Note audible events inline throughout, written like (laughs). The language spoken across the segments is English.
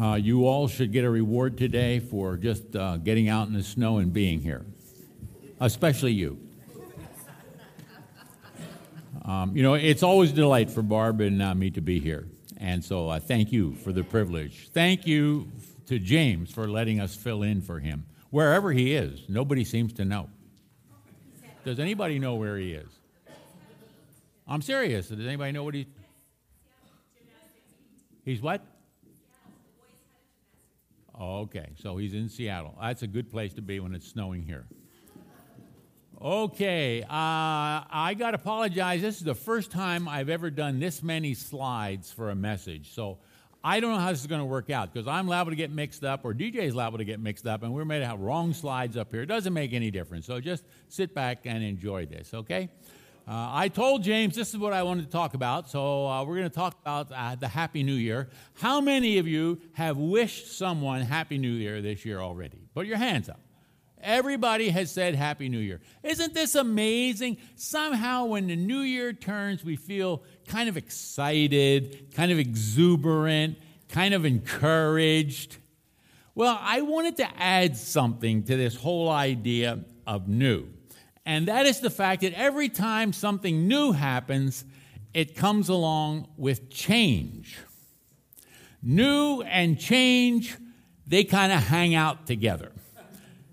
Uh, you all should get a reward today for just uh, getting out in the snow and being here, especially you. Um, you know, it's always a delight for Barb and uh, me to be here. And so uh, thank you for the privilege. Thank you to James for letting us fill in for him. Wherever he is, nobody seems to know. Does anybody know where he is? I'm serious. Does anybody know what he? He's what? Okay, so he's in Seattle. That's a good place to be when it's snowing here. Okay, uh, I got to apologize. This is the first time I've ever done this many slides for a message. So I don't know how this is going to work out because I'm liable to get mixed up or DJ's liable to get mixed up and we're made to have wrong slides up here. It doesn't make any difference. So just sit back and enjoy this, okay? Uh, I told James this is what I wanted to talk about, so uh, we're going to talk about uh, the Happy New Year. How many of you have wished someone Happy New Year this year already? Put your hands up. Everybody has said Happy New Year. Isn't this amazing? Somehow, when the new year turns, we feel kind of excited, kind of exuberant, kind of encouraged. Well, I wanted to add something to this whole idea of new. And that is the fact that every time something new happens, it comes along with change. New and change, they kind of hang out together.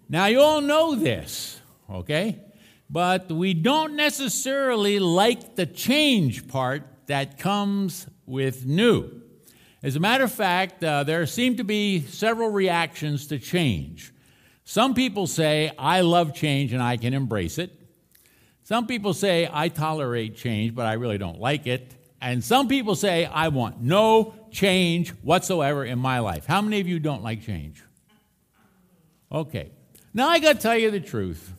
Now, you all know this, okay? But we don't necessarily like the change part that comes with new. As a matter of fact, uh, there seem to be several reactions to change. Some people say, I love change and I can embrace it. Some people say, I tolerate change, but I really don't like it. And some people say, I want no change whatsoever in my life. How many of you don't like change? Okay. Now, I got to tell you the truth.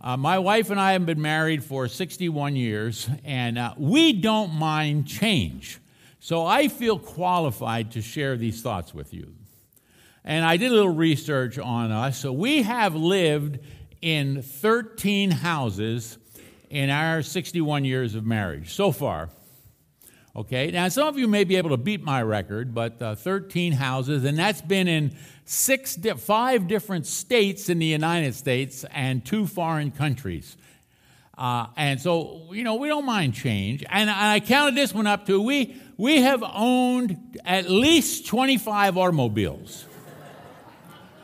Uh, my wife and I have been married for 61 years, and uh, we don't mind change. So I feel qualified to share these thoughts with you. And I did a little research on us. So we have lived in 13 houses in our 61 years of marriage so far. Okay, now some of you may be able to beat my record, but uh, 13 houses, and that's been in six, di- five different states in the United States and two foreign countries. Uh, and so, you know, we don't mind change. And I counted this one up too. we, we have owned at least 25 automobiles.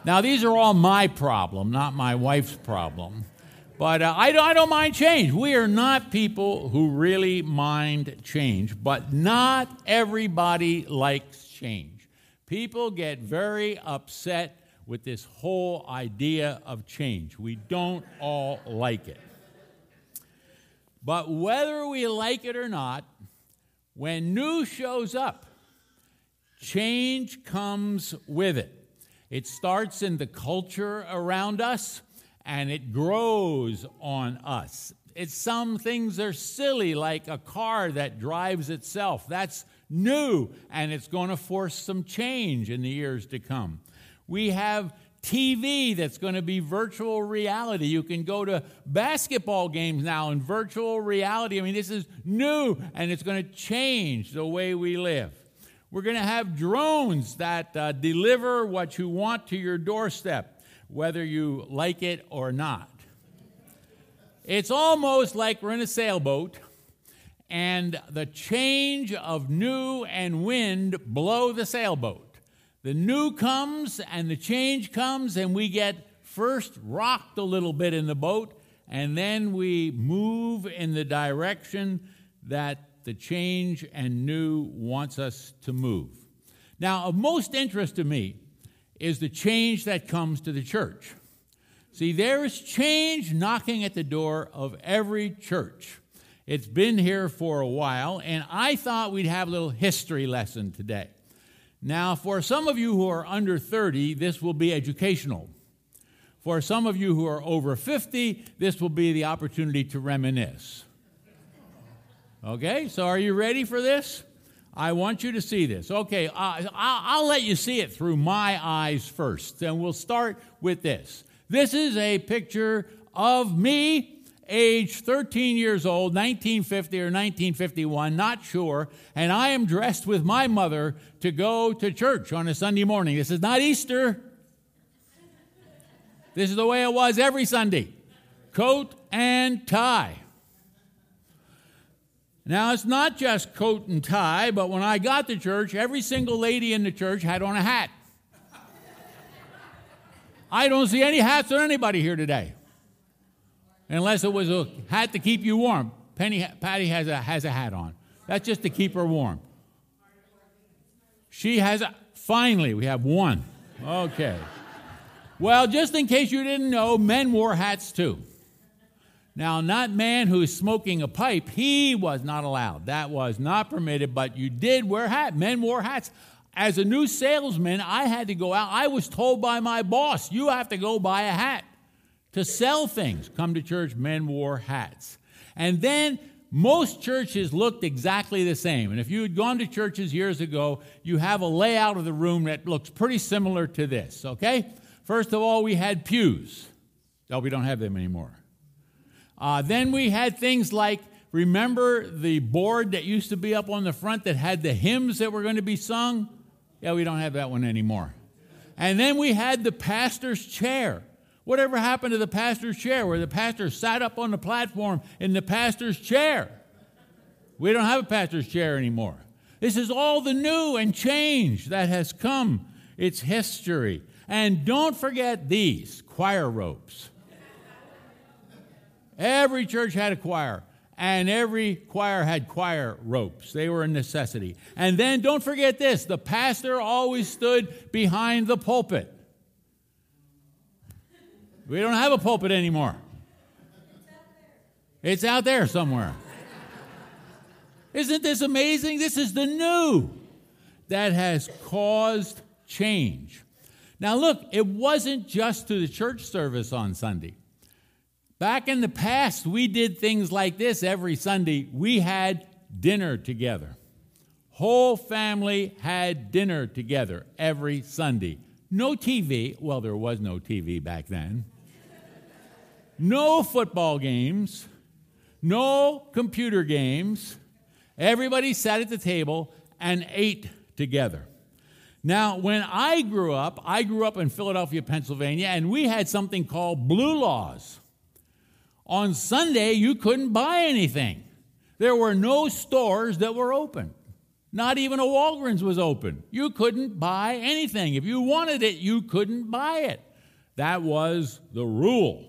Now, these are all my problem, not my wife's problem. But uh, I, don't, I don't mind change. We are not people who really mind change, but not everybody likes change. People get very upset with this whole idea of change. We don't all like it. But whether we like it or not, when new shows up, change comes with it. It starts in the culture around us and it grows on us. It's some things are silly, like a car that drives itself. That's new, and it's going to force some change in the years to come. We have TV that's going to be virtual reality. You can go to basketball games now in virtual reality. I mean, this is new, and it's going to change the way we live. We're going to have drones that uh, deliver what you want to your doorstep whether you like it or not. It's almost like we're in a sailboat and the change of new and wind blow the sailboat. The new comes and the change comes, and we get first rocked a little bit in the boat, and then we move in the direction that the change and new wants us to move. Now, of most interest to me is the change that comes to the church. See, there is change knocking at the door of every church. It's been here for a while, and I thought we'd have a little history lesson today. Now, for some of you who are under 30, this will be educational. For some of you who are over 50, this will be the opportunity to reminisce. Okay, so are you ready for this? I want you to see this. Okay, uh, I'll let you see it through my eyes first, and we'll start with this. This is a picture of me age 13 years old, 1950 or 1951, not sure, and I am dressed with my mother to go to church on a Sunday morning. This is not Easter. This is the way it was every Sunday coat and tie. Now, it's not just coat and tie, but when I got to church, every single lady in the church had on a hat. I don't see any hats on anybody here today, unless it was a hat to keep you warm. Penny, Patty has a, has a hat on. That's just to keep her warm. She has a, finally, we have one. Okay. Well, just in case you didn't know, men wore hats too. Now, not man who's smoking a pipe, he was not allowed. That was not permitted, but you did wear hats. Men wore hats. As a new salesman, I had to go out. I was told by my boss, you have to go buy a hat to sell things. Come to church, men wore hats. And then most churches looked exactly the same. And if you had gone to churches years ago, you have a layout of the room that looks pretty similar to this, okay? First of all, we had pews. Oh, we don't have them anymore. Uh, then we had things like remember the board that used to be up on the front that had the hymns that were going to be sung? Yeah, we don't have that one anymore. And then we had the pastor's chair. Whatever happened to the pastor's chair where the pastor sat up on the platform in the pastor's chair? We don't have a pastor's chair anymore. This is all the new and change that has come. It's history. And don't forget these choir ropes. Every church had a choir, and every choir had choir ropes. They were a necessity. And then don't forget this the pastor always stood behind the pulpit. We don't have a pulpit anymore. It's out there somewhere. Isn't this amazing? This is the new that has caused change. Now, look, it wasn't just to the church service on Sunday. Back in the past, we did things like this every Sunday. We had dinner together. Whole family had dinner together every Sunday. No TV. Well, there was no TV back then. No football games. No computer games. Everybody sat at the table and ate together. Now, when I grew up, I grew up in Philadelphia, Pennsylvania, and we had something called blue laws. On Sunday, you couldn't buy anything. There were no stores that were open. Not even a Walgreens was open. You couldn't buy anything. If you wanted it, you couldn't buy it. That was the rule.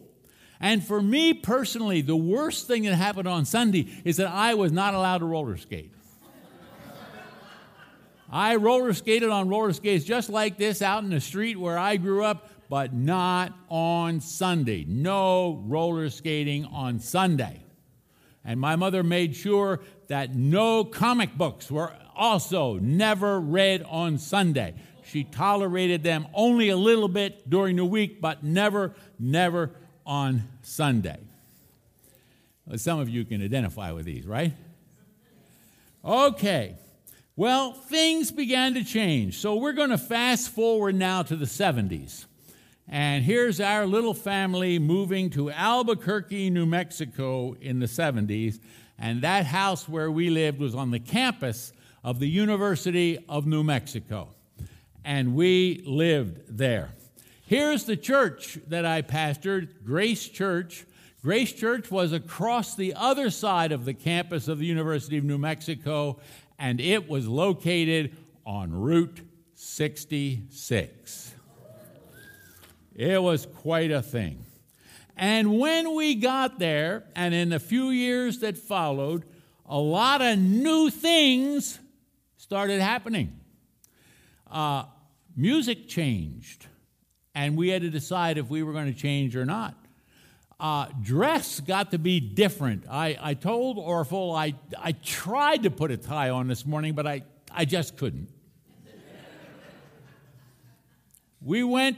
And for me personally, the worst thing that happened on Sunday is that I was not allowed to roller skate. I roller skated on roller skates just like this out in the street where I grew up, but not on Sunday. No roller skating on Sunday. And my mother made sure that no comic books were also never read on Sunday. She tolerated them only a little bit during the week, but never, never on Sunday. Well, some of you can identify with these, right? Okay. Well, things began to change. So we're going to fast forward now to the 70s. And here's our little family moving to Albuquerque, New Mexico in the 70s. And that house where we lived was on the campus of the University of New Mexico. And we lived there. Here's the church that I pastored, Grace Church. Grace Church was across the other side of the campus of the University of New Mexico, and it was located on Route 66. It was quite a thing. And when we got there, and in the few years that followed, a lot of new things started happening. Uh, music changed, and we had to decide if we were going to change or not. Uh, dress got to be different. I, I told Orful I, I tried to put a tie on this morning, but I, I just couldn't. (laughs) we went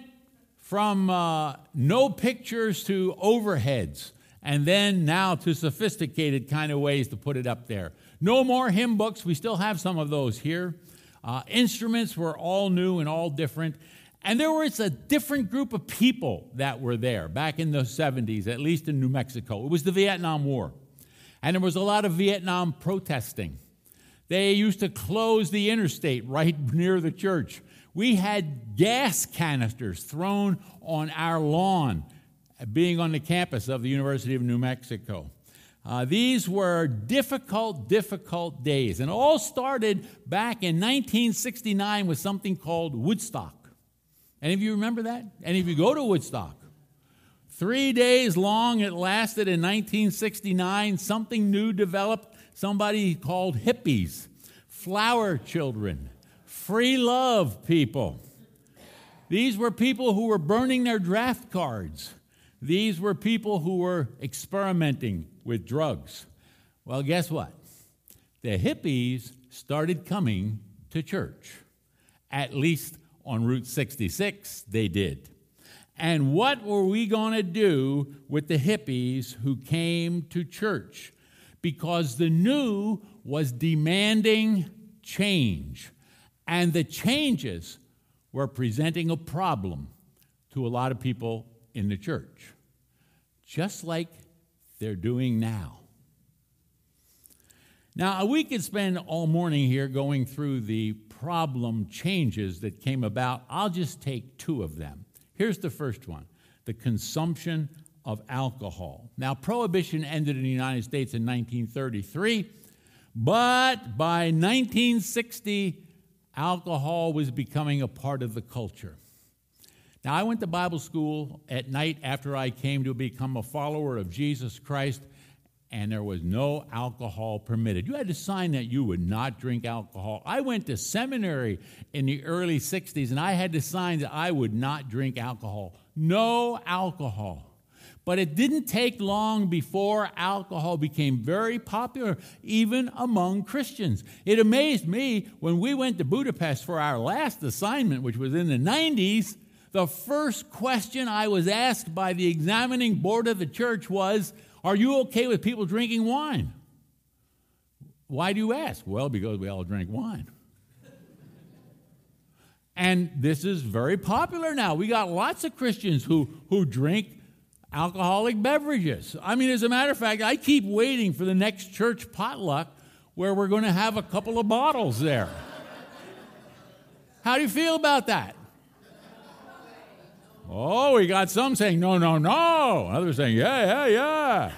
from uh, no pictures to overheads, and then now to sophisticated kind of ways to put it up there. No more hymn books. We still have some of those here. Uh, instruments were all new and all different. And there was a different group of people that were there back in the 70s, at least in New Mexico. It was the Vietnam War. And there was a lot of Vietnam protesting. They used to close the interstate right (laughs) near the church. We had gas canisters thrown on our lawn, being on the campus of the University of New Mexico. Uh, these were difficult, difficult days. And all started back in 1969 with something called Woodstock. Any of you remember that? Any of you go to Woodstock? Three days long it lasted in 1969. Something new developed. Somebody called hippies, flower children, free love people. These were people who were burning their draft cards. These were people who were experimenting with drugs. Well, guess what? The hippies started coming to church, at least on Route 66, they did. And what were we going to do with the hippies who came to church? Because the new was demanding change. And the changes were presenting a problem to a lot of people in the church, just like they're doing now. Now, we could spend all morning here going through the problem changes that came about. I'll just take two of them. Here's the first one the consumption of alcohol. Now, prohibition ended in the United States in 1933, but by 1960, alcohol was becoming a part of the culture. Now, I went to Bible school at night after I came to become a follower of Jesus Christ and there was no alcohol permitted. You had to sign that you would not drink alcohol. I went to seminary in the early 60s and I had to sign that I would not drink alcohol. No alcohol. But it didn't take long before alcohol became very popular, even among Christians. It amazed me when we went to Budapest for our last assignment, which was in the 90s. The first question I was asked by the examining board of the church was, are you okay with people drinking wine? Why do you ask? Well, because we all drink wine. and this is very popular now. We got lots of Christians who, who drink alcoholic beverages. I mean, as a matter of fact, I keep waiting for the next church potluck where we're going to have a couple of bottles there. How do you feel about that? Oh, we got some saying, no, no, no. Others saying, yeah, yeah, yeah.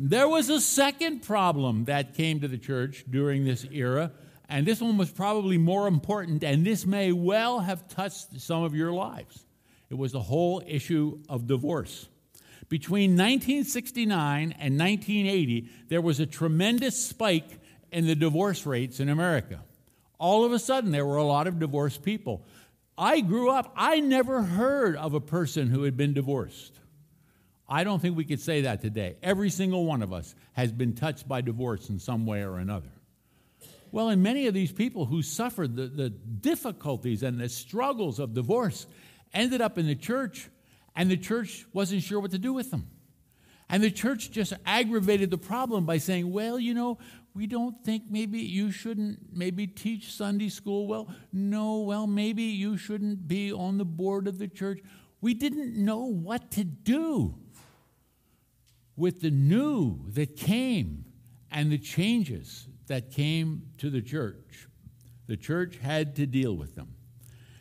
there was a second problem that came to the church during this era, and this one was probably more important, and this may well have touched some of your lives. It was the whole issue of divorce. Between 1969 and 1980, there was a tremendous spike in the divorce rates in America all of a sudden there were a lot of divorced people. I grew up, I never heard of a person who had been divorced. I don't think we could say that today. Every single one of us has been touched by divorce in some way or another. Well, and many of these people who suffered the, the difficulties and the struggles of divorce ended up in the church, and the church wasn't sure what to do with them. And the church just aggravated the problem by saying, well, you know, we don't think maybe you shouldn't maybe teach Sunday school well. No, well, maybe you shouldn't be on the board of the church. We didn't know what to do with the new that came and the changes that came to the church. The church had to deal with them.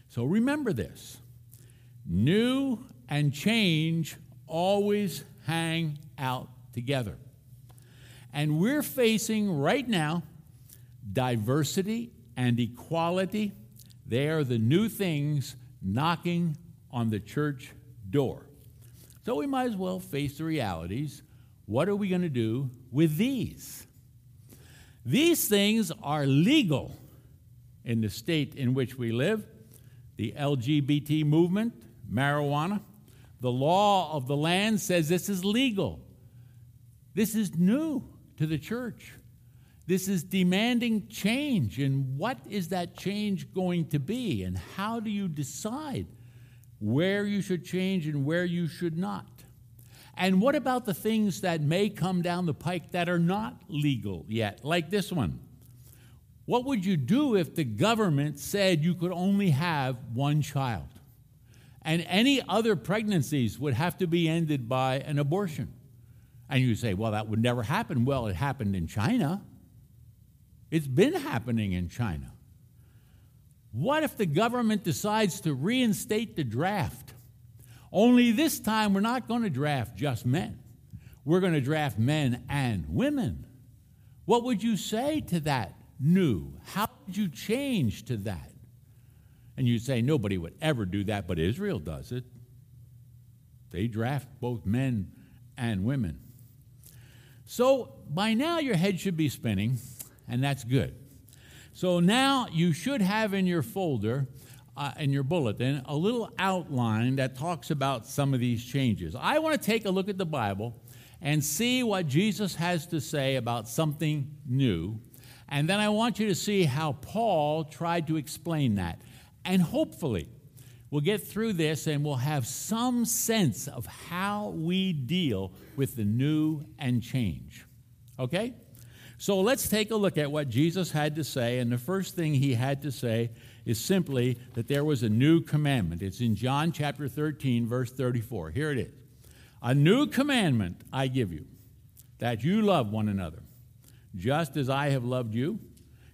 So remember this new and change always hang out together. And we're facing right now diversity and equality. They are the new things knocking on the church door. So we might as well face the realities. What are we going to do with these? These things are legal in the state in which we live the LGBT movement, marijuana. The law of the land says this is legal. This is new to the church. This is demanding change. And what is that change going to be? And how do you decide where you should change and where you should not? And what about the things that may come down the pike that are not legal yet, like this one? What would you do if the government said you could only have one child? And any other pregnancies would have to be ended by an abortion. And you say, well, that would never happen. Well, it happened in China. It's been happening in China. What if the government decides to reinstate the draft? Only this time, we're not going to draft just men, we're going to draft men and women. What would you say to that new? How would you change to that? And you'd say nobody would ever do that, but Israel does it. They draft both men and women. So by now, your head should be spinning, and that's good. So now you should have in your folder, uh, in your bulletin, a little outline that talks about some of these changes. I want to take a look at the Bible and see what Jesus has to say about something new. And then I want you to see how Paul tried to explain that. And hopefully, we'll get through this and we'll have some sense of how we deal with the new and change. Okay? So let's take a look at what Jesus had to say. And the first thing he had to say is simply that there was a new commandment. It's in John chapter 13, verse 34. Here it is A new commandment I give you, that you love one another, just as I have loved you.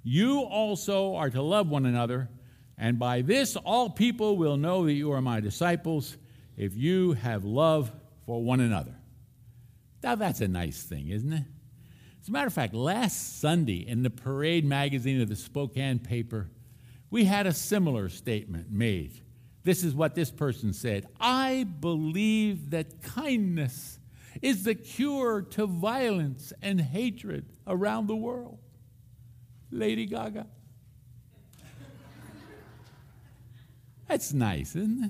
You also are to love one another. And by this, all people will know that you are my disciples if you have love for one another. Now, that's a nice thing, isn't it? As a matter of fact, last Sunday in the Parade magazine of the Spokane paper, we had a similar statement made. This is what this person said I believe that kindness is the cure to violence and hatred around the world. Lady Gaga. That's nice, isn't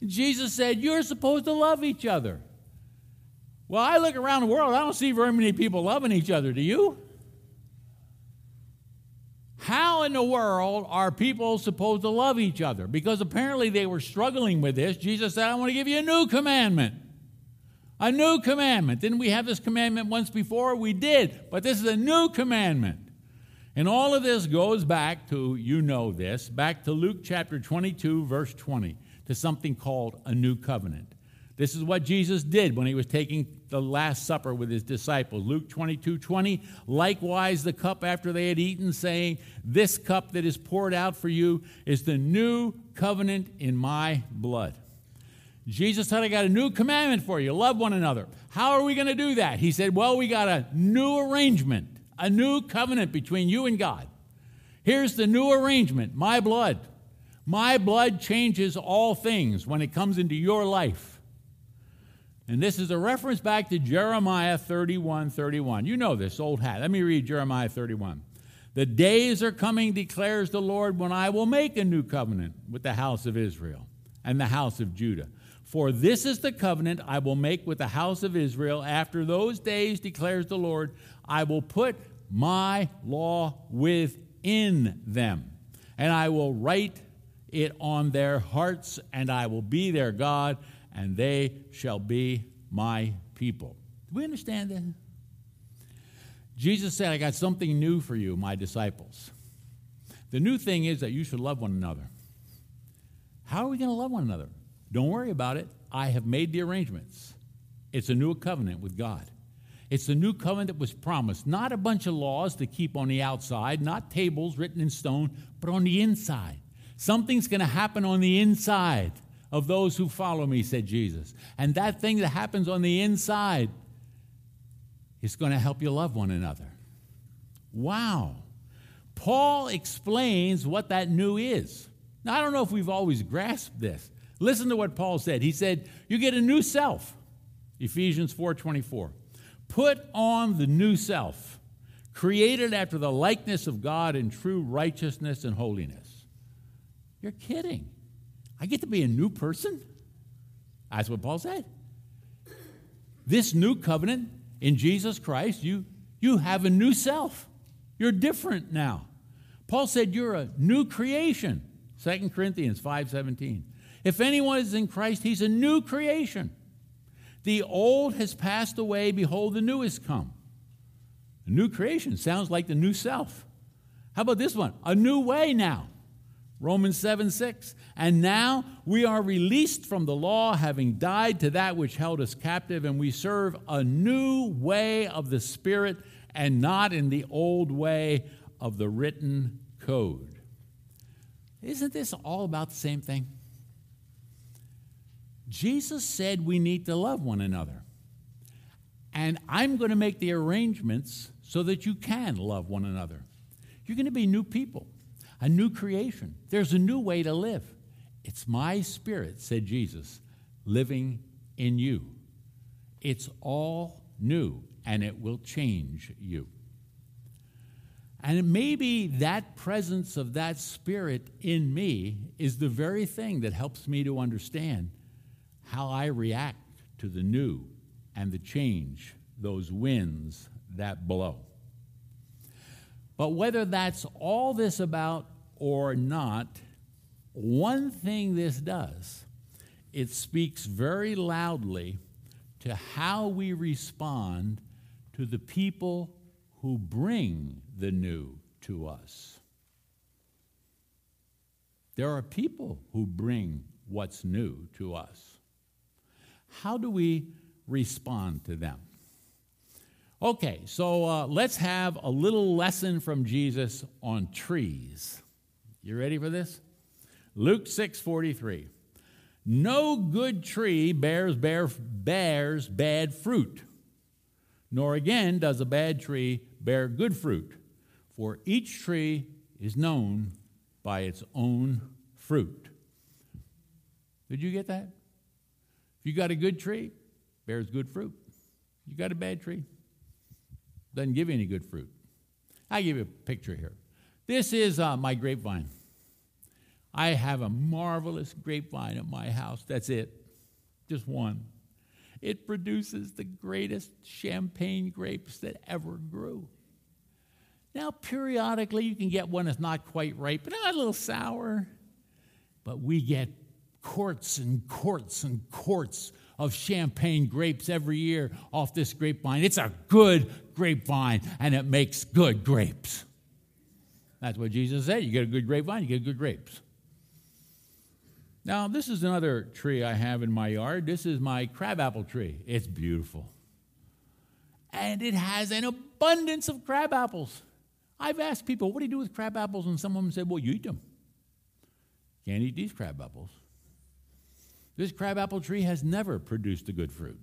it? Jesus said, You're supposed to love each other. Well, I look around the world, I don't see very many people loving each other. Do you? How in the world are people supposed to love each other? Because apparently they were struggling with this. Jesus said, I want to give you a new commandment. A new commandment. Didn't we have this commandment once before? We did, but this is a new commandment. And all of this goes back to, you know this, back to Luke chapter 22, verse 20, to something called a new covenant. This is what Jesus did when he was taking the Last Supper with his disciples. Luke 22 20. Likewise, the cup after they had eaten, saying, This cup that is poured out for you is the new covenant in my blood. Jesus said, I got a new commandment for you love one another. How are we going to do that? He said, Well, we got a new arrangement a new covenant between you and God. Here's the new arrangement my blood. My blood changes all things when it comes into your life. And this is a reference back to Jeremiah 31 31. You know this old hat. Let me read Jeremiah 31. The days are coming, declares the Lord, when I will make a new covenant with the house of Israel and the house of Judah. For this is the covenant I will make with the house of Israel after those days, declares the Lord. I will put my law within them, and I will write it on their hearts, and I will be their God, and they shall be my people. Do we understand that? Jesus said, I got something new for you, my disciples. The new thing is that you should love one another. How are we going to love one another? Don't worry about it. I have made the arrangements. It's a new covenant with God. It's the new covenant that was promised, not a bunch of laws to keep on the outside, not tables written in stone, but on the inside. Something's going to happen on the inside of those who follow me, said Jesus. And that thing that happens on the inside is going to help you love one another. Wow. Paul explains what that new is. Now, I don't know if we've always grasped this. Listen to what Paul said. He said, You get a new self. Ephesians 4:24. Put on the new self, created after the likeness of God in true righteousness and holiness. You're kidding. I get to be a new person? That's what Paul said. This new covenant in Jesus Christ, you, you have a new self. You're different now. Paul said you're a new creation. 2 Corinthians 5:17. If anyone is in Christ, he's a new creation. The old has passed away, behold, the new has come. The new creation sounds like the new self. How about this one? A new way now. Romans 7 6. And now we are released from the law, having died to that which held us captive, and we serve a new way of the Spirit and not in the old way of the written code. Isn't this all about the same thing? Jesus said we need to love one another. And I'm going to make the arrangements so that you can love one another. You're going to be new people a new creation. There's a new way to live. It's my spirit, said Jesus, living in you. It's all new and it will change you. And maybe that presence of that spirit in me is the very thing that helps me to understand how I react to the new and the change, those winds that blow. But whether that's all this about or not, one thing this does, it speaks very loudly to how we respond to the people who bring the new to us. There are people who bring what's new to us. How do we respond to them? Okay, so uh, let's have a little lesson from Jesus on trees. You ready for this? Luke 6:43. No good tree bears bear, bears bad fruit, nor again does a bad tree bear good fruit, for each tree is known by its own fruit. Did you get that? If you got a good tree, bears good fruit. You got a bad tree, doesn't give you any good fruit. I'll give you a picture here. This is uh, my grapevine. I have a marvelous grapevine at my house. That's it, just one. It produces the greatest champagne grapes that ever grew. Now, periodically, you can get one that's not quite ripe, but a little sour. But we get quarts and quarts and quarts of champagne grapes every year off this grapevine. It's a good grapevine, and it makes good grapes. That's what Jesus said. You get a good grapevine, you get good grapes. Now, this is another tree I have in my yard. This is my crabapple tree. It's beautiful. And it has an abundance of crabapples. I've asked people, what do you do with crabapples?" And some of them said, well, you eat them. Can't eat these crabapples." This crabapple tree has never produced a good fruit.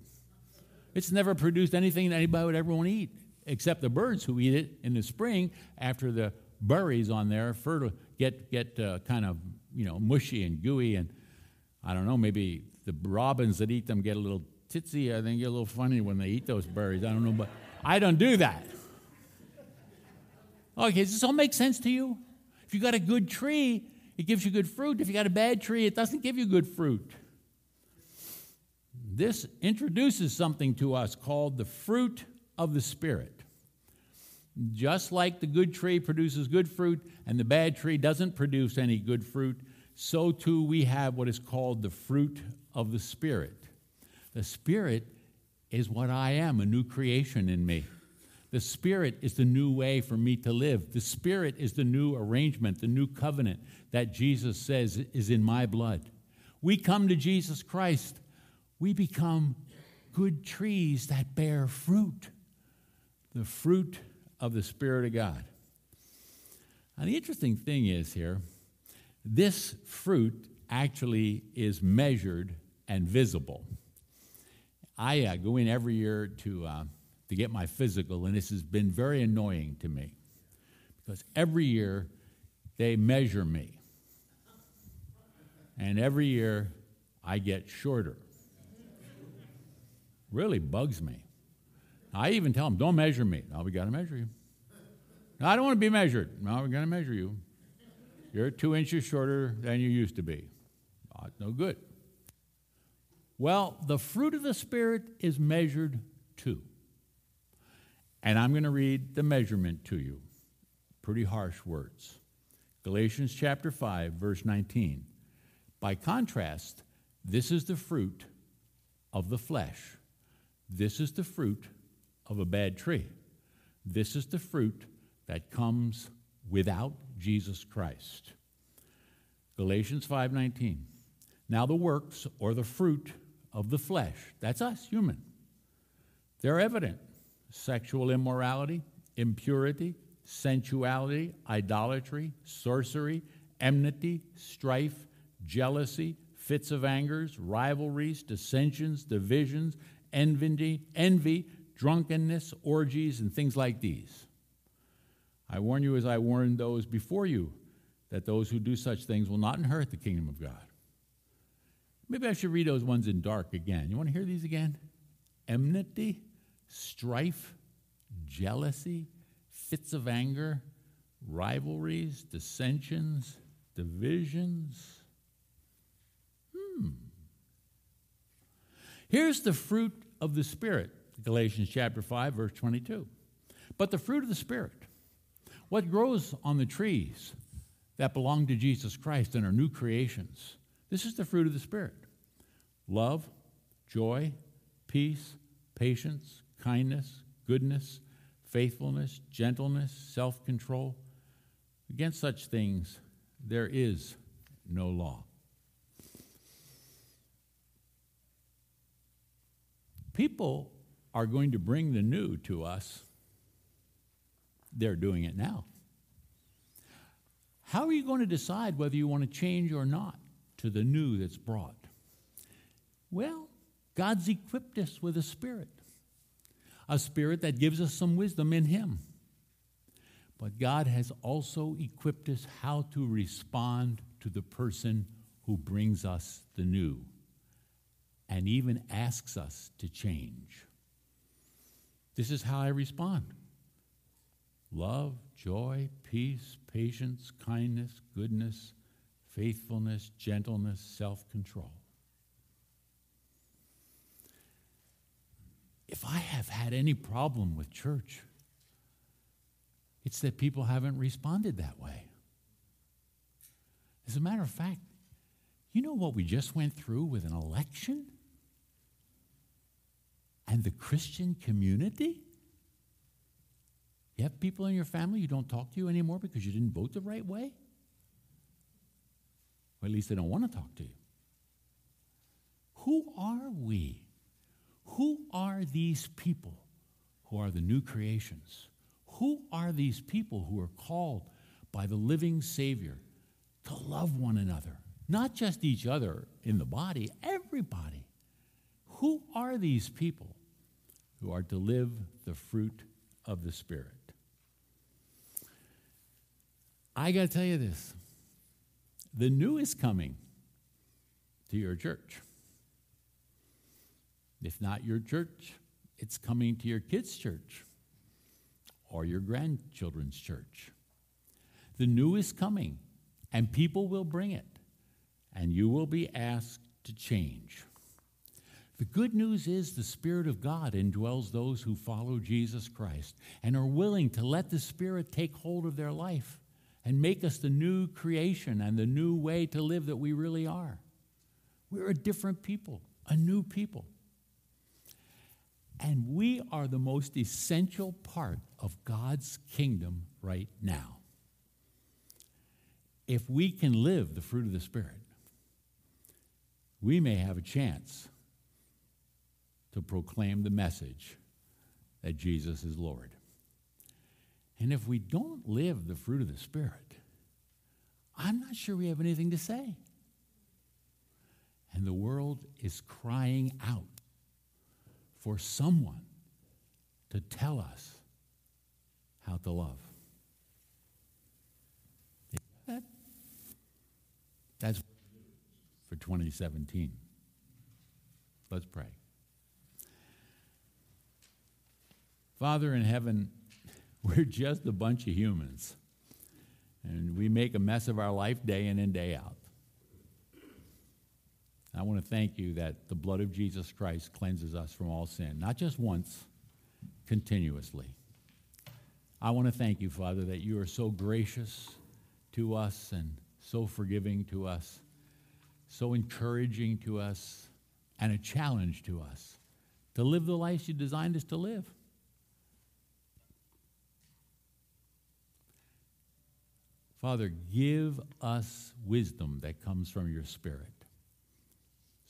It's never produced anything that anybody would ever want to eat, except the birds who eat it in the spring after the berries on there fertile, get, get uh, kind of you know, mushy and gooey. And I don't know, maybe the robins that eat them get a little titsy. I think get a little funny when they eat those berries. I don't know, but I don't do that. Okay, does this all make sense to you? If you got a good tree, it gives you good fruit. If you got a bad tree, it doesn't give you good fruit. This introduces something to us called the fruit of the Spirit. Just like the good tree produces good fruit and the bad tree doesn't produce any good fruit, so too we have what is called the fruit of the Spirit. The Spirit is what I am, a new creation in me. The Spirit is the new way for me to live. The Spirit is the new arrangement, the new covenant that Jesus says is in my blood. We come to Jesus Christ, we become good trees that bear fruit. The fruit of the Spirit of God. Now, the interesting thing is here, this fruit actually is measured and visible. I uh, go in every year to, uh, to get my physical, and this has been very annoying to me because every year they measure me. And every year I get shorter. Really bugs me. I even tell them, don't measure me. Now we got to measure you. I don't want to be measured. Now we're going to measure you. You're two inches shorter than you used to be. Not no good. Well, the fruit of the Spirit is measured too. And I'm going to read the measurement to you. Pretty harsh words. Galatians chapter 5, verse 19. By contrast, this is the fruit of the flesh. This is the fruit of a bad tree. This is the fruit that comes without Jesus Christ. Galatians 5:19. Now the works or the fruit of the flesh, that's us, human. They're evident. Sexual immorality, impurity, sensuality, idolatry, sorcery, enmity, strife, jealousy, fits of angers, rivalries, dissensions, divisions, envy, envy, drunkenness, orgies, and things like these. I warn you as I warned those before you that those who do such things will not inherit the kingdom of God. Maybe I should read those ones in dark again. You want to hear these again? Enmity, strife, jealousy, fits of anger, rivalries, dissensions, divisions. Hmm. Here's the fruit of the Spirit, Galatians chapter 5, verse 22. But the fruit of the Spirit, what grows on the trees that belong to Jesus Christ and are new creations, this is the fruit of the Spirit love, joy, peace, patience, kindness, goodness, faithfulness, gentleness, self control. Against such things, there is no law. People are going to bring the new to us. They're doing it now. How are you going to decide whether you want to change or not to the new that's brought? Well, God's equipped us with a spirit, a spirit that gives us some wisdom in Him. But God has also equipped us how to respond to the person who brings us the new and even asks us to change. This is how I respond love, joy, peace, patience, kindness, goodness, faithfulness, gentleness, self control. If I have had any problem with church, it's that people haven't responded that way. As a matter of fact, you know what we just went through with an election? And the Christian community? You have people in your family who don't talk to you anymore because you didn't vote the right way? Or at least they don't want to talk to you. Who are we? Who are these people who are the new creations? Who are these people who are called by the living Savior to love one another? Not just each other in the body, everybody. Who are these people who are to live the fruit of the Spirit? I got to tell you this the new is coming to your church. If not your church, it's coming to your kids' church or your grandchildren's church. The new is coming, and people will bring it, and you will be asked to change. The good news is the Spirit of God indwells those who follow Jesus Christ and are willing to let the Spirit take hold of their life and make us the new creation and the new way to live that we really are. We're a different people, a new people. And we are the most essential part of God's kingdom right now. If we can live the fruit of the Spirit, we may have a chance to proclaim the message that Jesus is Lord. And if we don't live the fruit of the Spirit, I'm not sure we have anything to say. And the world is crying out for someone to tell us how to love. That, that's for 2017. Let's pray. Father in heaven, (laughs) we're just a bunch of humans, and we make a mess of our life day in and day out. I want to thank you that the blood of Jesus Christ cleanses us from all sin, not just once, continuously. I want to thank you, Father, that you are so gracious to us and so forgiving to us, so encouraging to us, and a challenge to us to live the life you designed us to live. Father, give us wisdom that comes from your Spirit.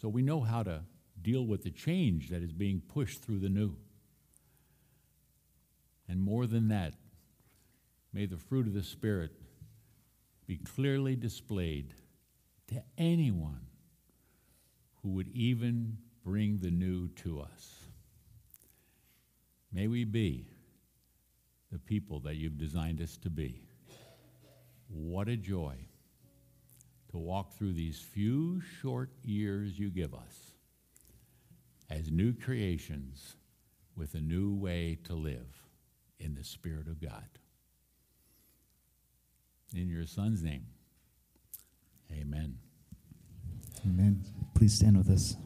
So we know how to deal with the change that is being pushed through the new. And more than that, may the fruit of the Spirit be clearly displayed to anyone who would even bring the new to us. May we be the people that you've designed us to be. What a joy to walk through these few short years you give us as new creations with a new way to live in the Spirit of God. In your Son's name, amen. Amen. Please stand with us.